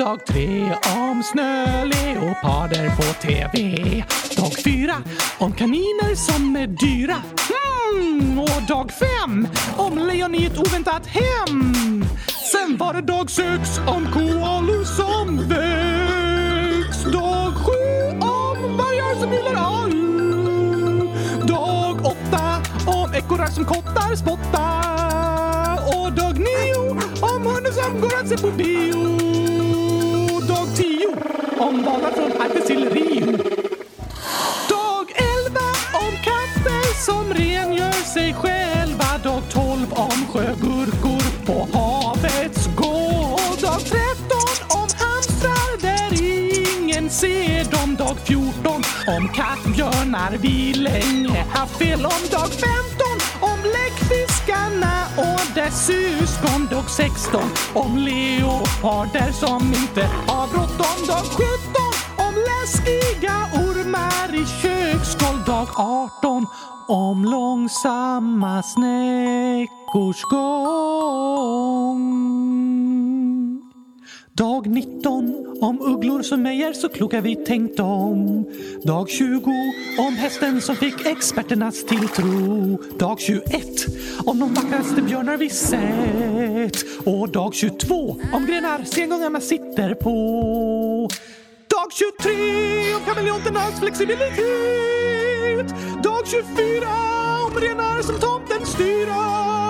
Speaker 1: Dag tre om snöleoparder på TV. Dag fyra om kaniner som är dyra. Mm, och dag fem om lejon i ett oväntat hem. Sen var det dag sex om koalor som väcks. Dag sju om vargar som gillar all. Dag åtta om ekorrar som kottar spotta. Och dag nio om hunden som går att se på bio. Tio om valar från Arktis Rio. Dag elva om katter som rengör sig själva. Dag tolv om sjögurkor på havet ingen ser dem. Dag fjorton om kattbjörnar vi länge haft fel om. Dag femton om läckfiskarna och dess syskon. Dag 16 om leoparder som inte har bråttom. Dag 17 om läskiga ormar i köksgolv. Dag 18 om långsamma snäckors gång. Dag 19 om ugglor som ej är så kloka vi tänkt om. Dag 20 om hästen som fick experternas tilltro. Dag 21 om de vackraste björnar vi sett. Och dag 22 om grenar sengångarna sitter på. Dag 23 om kameleonternas flexibilitet. Dag 24 om renar som tomten styra.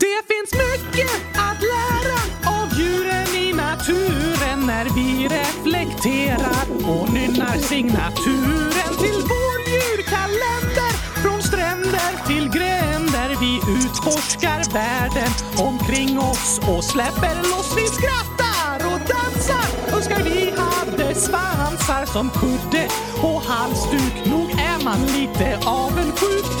Speaker 1: Det finns mycket att lära av djuren i naturen när vi reflekterar och nynnar signaturen till vår djurkalender. Från stränder till gränder vi utforskar världen omkring oss och släpper loss. Vi skrattar och dansar. Önskar vi hade svansar som kudde och halsduk. Nog är man lite avundsjuk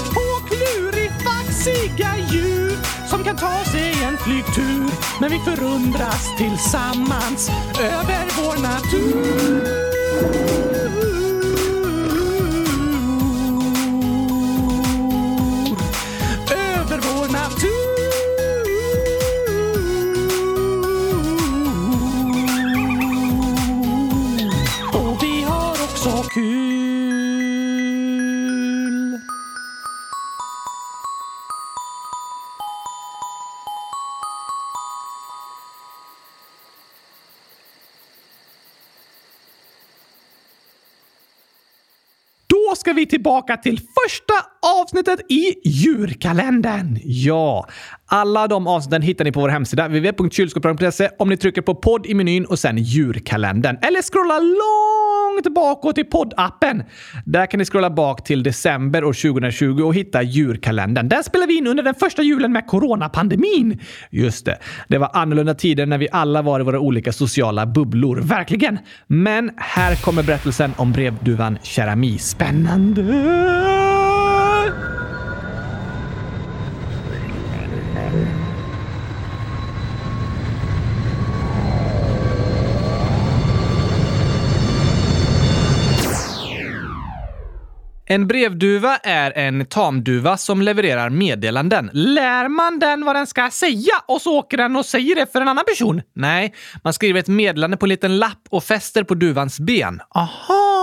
Speaker 1: på djur som kan ta sig en flygtur. Men vi förundras tillsammans över vår natur. Ska vi tillbaka till första avsnittet i djurkalendern.
Speaker 2: Ja, alla de avsnitten hittar ni på vår hemsida www.kylskåpsradion.se om ni trycker på podd i menyn och sen djurkalendern.
Speaker 1: Eller scrolla långt bakåt i poddappen.
Speaker 2: Där kan ni scrolla bak till december år 2020 och hitta djurkalendern.
Speaker 1: Den spelar vi in under den första julen med coronapandemin.
Speaker 2: Just det. Det var annorlunda tider när vi alla var i våra olika sociala bubblor.
Speaker 1: Verkligen.
Speaker 2: Men här kommer berättelsen om brevduvan Cherami.
Speaker 1: Spännande!
Speaker 2: En brevduva är en tamduva som levererar meddelanden.
Speaker 1: Lär man den vad den ska säga och så åker den och säger det för en annan person?
Speaker 2: Nej, man skriver ett meddelande på en liten lapp och fäster på duvans ben.
Speaker 1: Aha!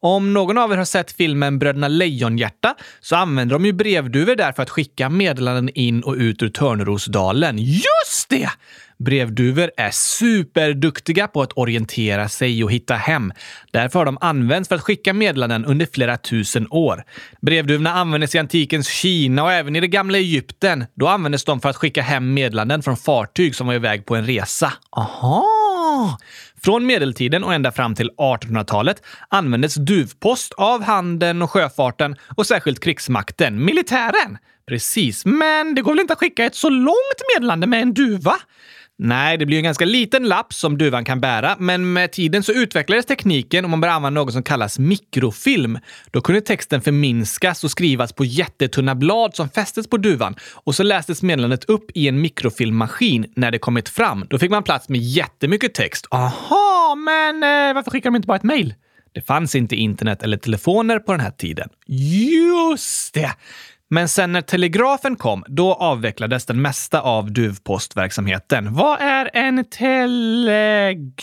Speaker 2: Om någon av er har sett filmen Bröderna Lejonhjärta så använder de ju brevduvor där för att skicka meddelanden in och ut ur Törnrosdalen.
Speaker 1: Just det!
Speaker 2: Brevduvor är superduktiga på att orientera sig och hitta hem. Därför har de använts för att skicka meddelanden under flera tusen år. Brevduvorna användes i antikens Kina och även i det gamla Egypten. Då användes de för att skicka hem meddelanden från fartyg som var iväg på en resa.
Speaker 1: Aha!
Speaker 2: Från medeltiden och ända fram till 1800-talet användes duvpost av handeln och sjöfarten och särskilt krigsmakten, militären.
Speaker 1: Precis, men det går väl inte att skicka ett så långt meddelande med en duva?
Speaker 2: Nej, det blir en ganska liten lapp som duvan kan bära, men med tiden så utvecklades tekniken och man började använda något som kallas mikrofilm. Då kunde texten förminskas och skrivas på jättetunna blad som fästes på duvan och så lästes meddelandet upp i en mikrofilmmaskin när det kommit fram. Då fick man plats med jättemycket text.
Speaker 1: Aha, men eh, varför skickar de inte bara ett mejl?
Speaker 2: Det fanns inte internet eller telefoner på den här tiden.
Speaker 1: Just det!
Speaker 2: Men sen när telegrafen kom, då avvecklades den mesta av duvpostverksamheten.
Speaker 1: Vad är en telegraf?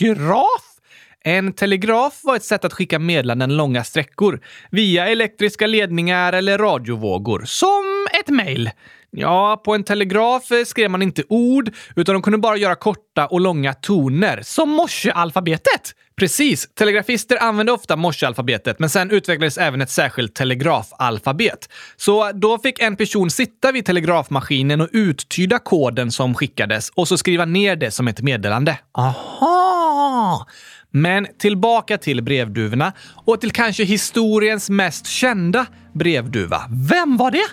Speaker 2: En telegraf var ett sätt att skicka meddelanden långa sträckor via elektriska ledningar eller radiovågor.
Speaker 1: Som ett mejl?
Speaker 2: Ja, på en telegraf skrev man inte ord, utan de kunde bara göra korta och långa toner.
Speaker 1: Som morsealfabetet?
Speaker 2: Precis. Telegrafister använde ofta morsealfabetet, men sen utvecklades även ett särskilt telegrafalfabet. Så då fick en person sitta vid telegrafmaskinen och uttyda koden som skickades och så skriva ner det som ett meddelande.
Speaker 1: Aha!
Speaker 2: Men tillbaka till brevduvorna och till kanske historiens mest kända brevduva.
Speaker 1: Vem var det?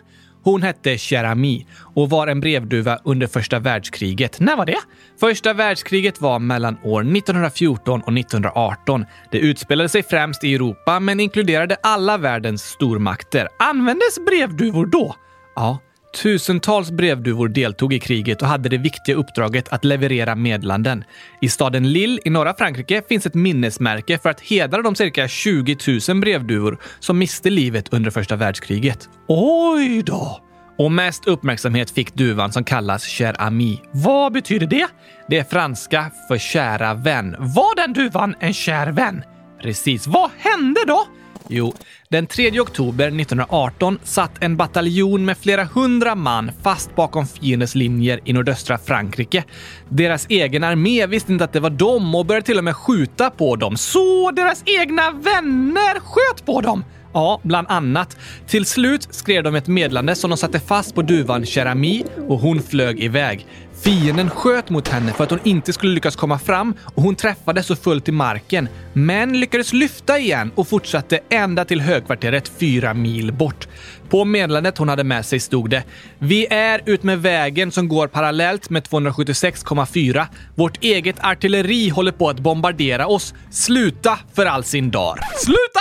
Speaker 2: Hon hette Cherami och var en brevduva under första världskriget.
Speaker 1: När var det?
Speaker 2: Första världskriget var mellan år 1914 och 1918. Det utspelade sig främst i Europa men inkluderade alla världens stormakter.
Speaker 1: Användes brevduvor då?
Speaker 2: Ja, Tusentals brevduvor deltog i kriget och hade det viktiga uppdraget att leverera medlanden. I staden Lille i norra Frankrike finns ett minnesmärke för att hedra de cirka 20 000 brevduvor som miste livet under första världskriget.
Speaker 1: Oj då!
Speaker 2: Och mest uppmärksamhet fick duvan som kallas cher ami.
Speaker 1: Vad betyder det?
Speaker 2: Det är franska för kära vän.
Speaker 1: Var den duvan en kär vän?
Speaker 2: Precis.
Speaker 1: Vad hände då?
Speaker 2: Jo, den 3 oktober 1918 satt en bataljon med flera hundra man fast bakom fiendens linjer i nordöstra Frankrike. Deras egen armé visste inte att det var dem och började till och med skjuta på dem.
Speaker 1: Så deras egna vänner sköt på dem?
Speaker 2: Ja, bland annat. Till slut skrev de ett meddelande som de satte fast på duvan Cherami och hon flög iväg. Fienden sköt mot henne för att hon inte skulle lyckas komma fram och hon träffades och föll till marken. Men lyckades lyfta igen och fortsatte ända till högkvarteret fyra mil bort. På meddelandet hon hade med sig stod det “Vi är utmed vägen som går parallellt med 276,4. Vårt eget artilleri håller på att bombardera oss. Sluta för all sin dar!”
Speaker 1: Sluta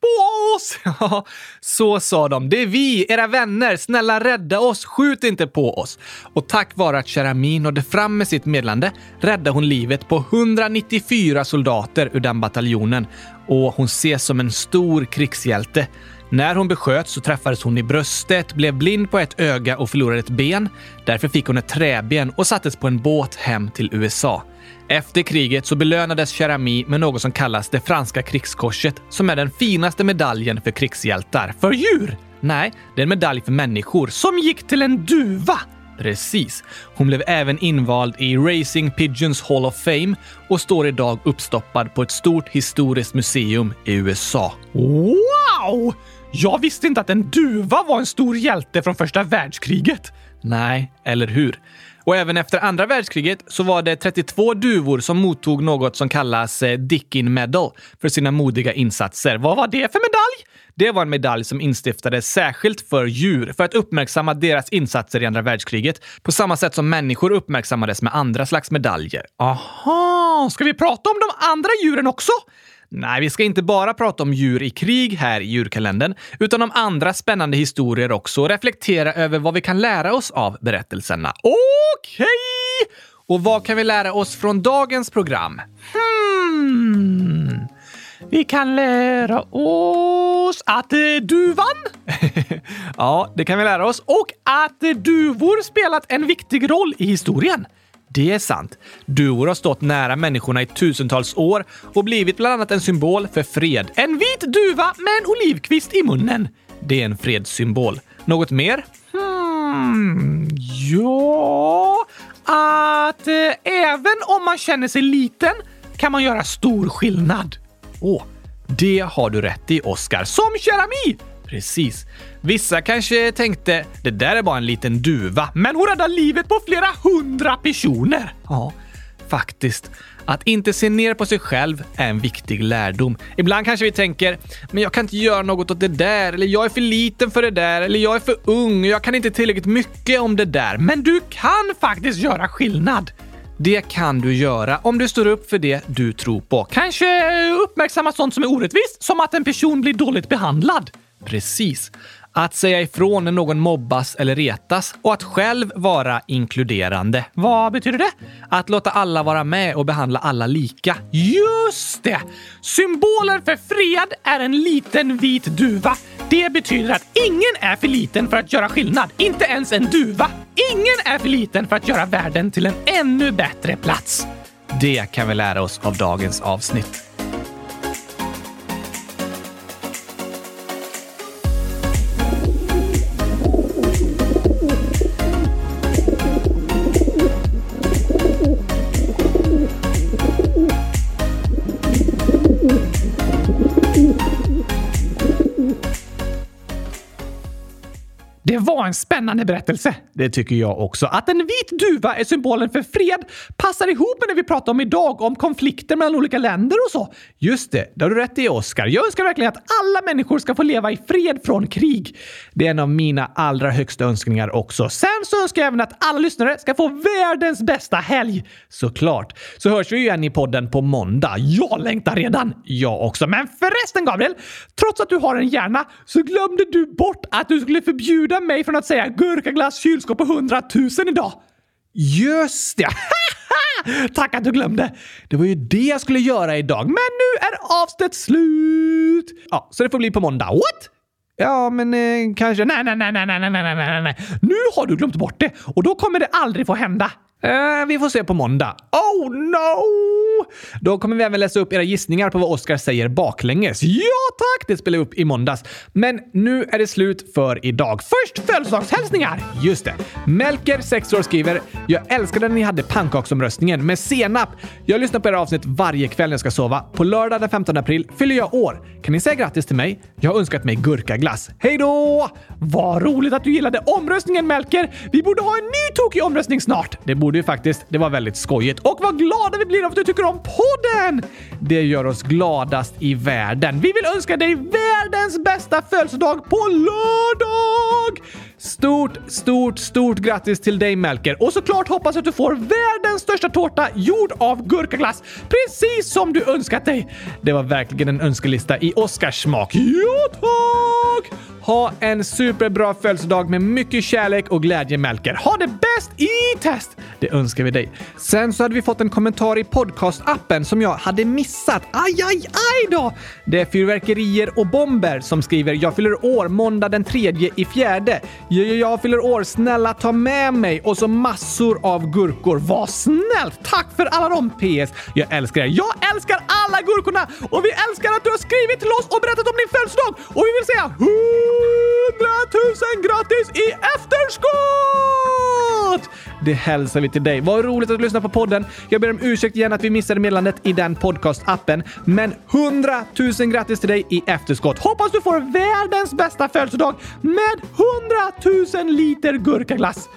Speaker 1: på oss! [LAUGHS]
Speaker 2: Så sa de. Det är vi, era vänner. Snälla rädda oss. Skjut inte på oss. Och tack vare att Sheramin nådde fram med sitt meddelande räddade hon livet på 194 soldater ur den bataljonen. Och hon ses som en stor krigshjälte. När hon besköts så träffades hon i bröstet, blev blind på ett öga och förlorade ett ben. Därför fick hon ett träben och sattes på en båt hem till USA. Efter kriget så belönades Cherami med något som kallas det franska krigskorset, som är den finaste medaljen för krigshjältar.
Speaker 1: För djur?
Speaker 2: Nej, det är en medalj för människor.
Speaker 1: Som gick till en duva?
Speaker 2: Precis. Hon blev även invald i Racing Pigeons Hall of Fame och står idag uppstoppad på ett stort historiskt museum i USA.
Speaker 1: Wow! Jag visste inte att en duva var en stor hjälte från första världskriget.
Speaker 2: Nej, eller hur? Och även efter andra världskriget så var det 32 duvor som mottog något som kallas eh, Dickin Medal för sina modiga insatser.
Speaker 1: Vad var det för medalj?
Speaker 2: Det var en medalj som instiftades särskilt för djur för att uppmärksamma deras insatser i andra världskriget på samma sätt som människor uppmärksammades med andra slags medaljer.
Speaker 1: Aha, ska vi prata om de andra djuren också?
Speaker 2: Nej, vi ska inte bara prata om djur i krig här i djurkalendern, utan om andra spännande historier också och reflektera över vad vi kan lära oss av berättelserna.
Speaker 1: Okej!
Speaker 2: Och vad kan vi lära oss från dagens program?
Speaker 1: Hmm. Vi kan lära oss att eh, duvan... [LAUGHS]
Speaker 2: ja, det kan vi lära oss.
Speaker 1: Och att eh, duvor spelat en viktig roll i historien.
Speaker 2: Det är sant. Duvor har stått nära människorna i tusentals år och blivit bland annat en symbol för fred.
Speaker 1: En vit duva med en olivkvist i munnen.
Speaker 2: Det är en fredssymbol. Något mer?
Speaker 1: Hmm, ja... Att eh, även om man känner sig liten kan man göra stor skillnad.
Speaker 2: Åh, det har du rätt i, Oscar.
Speaker 1: Som keramik!
Speaker 2: Precis. Vissa kanske tänkte det där är bara en liten duva,
Speaker 1: men hon räddar livet på flera hundra personer.
Speaker 2: Ja, faktiskt. Att inte se ner på sig själv är en viktig lärdom. Ibland kanske vi tänker, men jag kan inte göra något åt det där, eller jag är för liten för det där, eller jag är för ung, jag kan inte tillräckligt mycket om det där.
Speaker 1: Men du kan faktiskt göra skillnad.
Speaker 2: Det kan du göra om du står upp för det du tror på.
Speaker 1: Kanske eh, uppmärksamma sånt som är orättvist, som att en person blir dåligt behandlad.
Speaker 2: Precis. Att säga ifrån när någon mobbas eller retas och att själv vara inkluderande.
Speaker 1: Vad betyder det?
Speaker 2: Att låta alla vara med och behandla alla lika.
Speaker 1: Just det! Symbolen för fred är en liten vit duva. Det betyder att ingen är för liten för att göra skillnad. Inte ens en duva. Ingen är för liten för att göra världen till en ännu bättre plats.
Speaker 2: Det kan vi lära oss av dagens avsnitt.
Speaker 1: En spännande berättelse.
Speaker 2: Det tycker jag också.
Speaker 1: Att en vit duva är symbolen för fred passar ihop med det vi pratar om idag, om konflikter mellan olika länder och så.
Speaker 2: Just det, det har du rätt i Oscar.
Speaker 1: Jag önskar verkligen att alla människor ska få leva i fred från krig.
Speaker 2: Det är en av mina allra högsta önskningar också.
Speaker 1: Sen så önskar jag även att alla lyssnare ska få världens bästa helg.
Speaker 2: Såklart. Så hörs vi ju igen i podden på måndag.
Speaker 1: Jag längtar redan.
Speaker 2: Jag också.
Speaker 1: Men förresten Gabriel, trots att du har en hjärna så glömde du bort att du skulle förbjuda mig från att säga gurkaglass, kylskåp och hundratusen idag.
Speaker 2: Just det! [LAUGHS]
Speaker 1: Tack att du glömde!
Speaker 2: Det var ju det jag skulle göra idag.
Speaker 1: Men nu är avsnitt slut!
Speaker 2: Ja, så det får bli på måndag. What? Ja, men eh, kanske...
Speaker 1: Nej, nej, nej, nej, nej, nej, nej, nej, nej. Nu har du glömt bort det och då kommer det aldrig få hända.
Speaker 2: Eh, vi får se på måndag.
Speaker 1: Oh no!
Speaker 2: Då kommer vi även läsa upp era gissningar på vad Oscar säger baklänges.
Speaker 1: Ja tack!
Speaker 2: Det spelade vi upp i måndags. Men nu är det slut för idag.
Speaker 1: Först födelsedagshälsningar!
Speaker 2: Just det. Melker, 6 år, skriver “Jag älskade när ni hade pannkaksomröstningen med senap. Jag lyssnar på era avsnitt varje kväll när jag ska sova. På lördag den 15 april fyller jag år. Kan ni säga grattis till mig? Jag har önskat mig gurkaglass. Hej då!
Speaker 1: Vad roligt att du gillade omröstningen Melker! Vi borde ha en ny tokig omröstning snart!
Speaker 2: Det borde vi faktiskt. Det var väldigt skojigt.
Speaker 1: Och vad glada vi blir av att du tycker om podden!
Speaker 2: Det gör oss gladast i världen.
Speaker 1: Vi vill önska dig världens bästa födelsedag på lördag!
Speaker 2: Stort, stort, stort grattis till dig Melker!
Speaker 1: Och såklart hoppas att du får världens största tårta gjord av gurkaglass, precis som du önskat dig.
Speaker 2: Det var verkligen en önskelista i Oscars smak.
Speaker 1: Ja, tack!
Speaker 2: Ha en superbra födelsedag med mycket kärlek och glädje Melker.
Speaker 1: Ha det bäst i test!
Speaker 2: Det önskar vi dig. Sen så hade vi fått en kommentar i podcastappen som jag hade missat. Aj, aj, aj då! Det är Fyrverkerier och Bomber som skriver “Jag fyller år måndag den tredje i fjärde. Jag, jag fyller år, snälla ta med mig” och så massor av gurkor.
Speaker 1: Vad snällt! Tack för alla de
Speaker 2: PS. Jag älskar er.
Speaker 1: Jag älskar alla gurkorna! Och vi älskar att du har skrivit till oss och berättat om din födelsedag! Och vi vill säga hundratusen grattis i efterskott!
Speaker 2: Det hälsar vi till dig. Vad roligt att du lyssnar på podden. Jag ber om ursäkt igen att vi missade meddelandet i den podcastappen. Men 100 000 grattis till dig i efterskott.
Speaker 1: Hoppas du får världens bästa födelsedag med 100 tusen liter gurkaglass.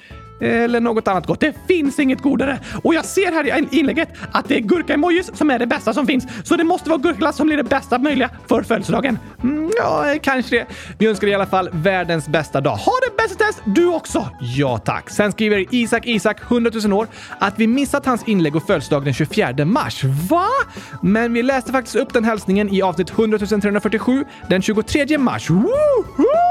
Speaker 1: Eller något annat gott. Det finns inget godare. Och jag ser här i inlägget att det är gurka-emojis som är det bästa som finns. Så det måste vara gurkaglass som blir det bästa möjliga för födelsedagen.
Speaker 2: Mm, ja, kanske det. Vi önskar dig i alla fall världens bästa dag.
Speaker 1: Ha det bästa test du också!
Speaker 2: Ja, tack. Sen skriver Isak Isak, 100 000 år, att vi missat hans inlägg och födelsedag den 24 mars. Va? Men vi läste faktiskt upp den hälsningen i avsnitt 100 347 den 23 mars.
Speaker 1: Woohoo!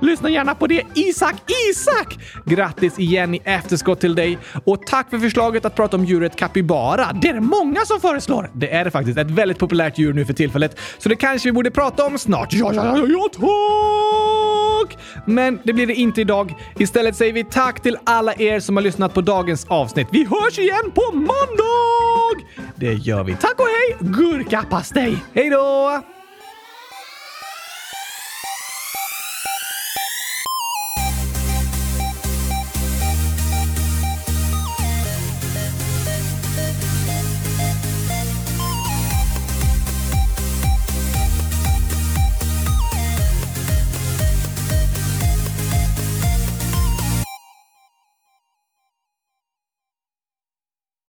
Speaker 1: Lyssna gärna på det, Isak Isak!
Speaker 2: Grattis igen i efterskott till dig och tack för förslaget att prata om djuret kapybara.
Speaker 1: Det är det många som föreslår.
Speaker 2: Det är det faktiskt. Ett väldigt populärt djur nu för tillfället, så det kanske vi borde prata om snart.
Speaker 1: Ja, ja, ja, ja, tack!
Speaker 2: Men det blir det inte idag. Istället säger vi tack till alla er som har lyssnat på dagens avsnitt.
Speaker 1: Vi hörs igen på måndag!
Speaker 2: Det gör vi.
Speaker 1: Tack och hej, gurkapastej!
Speaker 2: Hej då!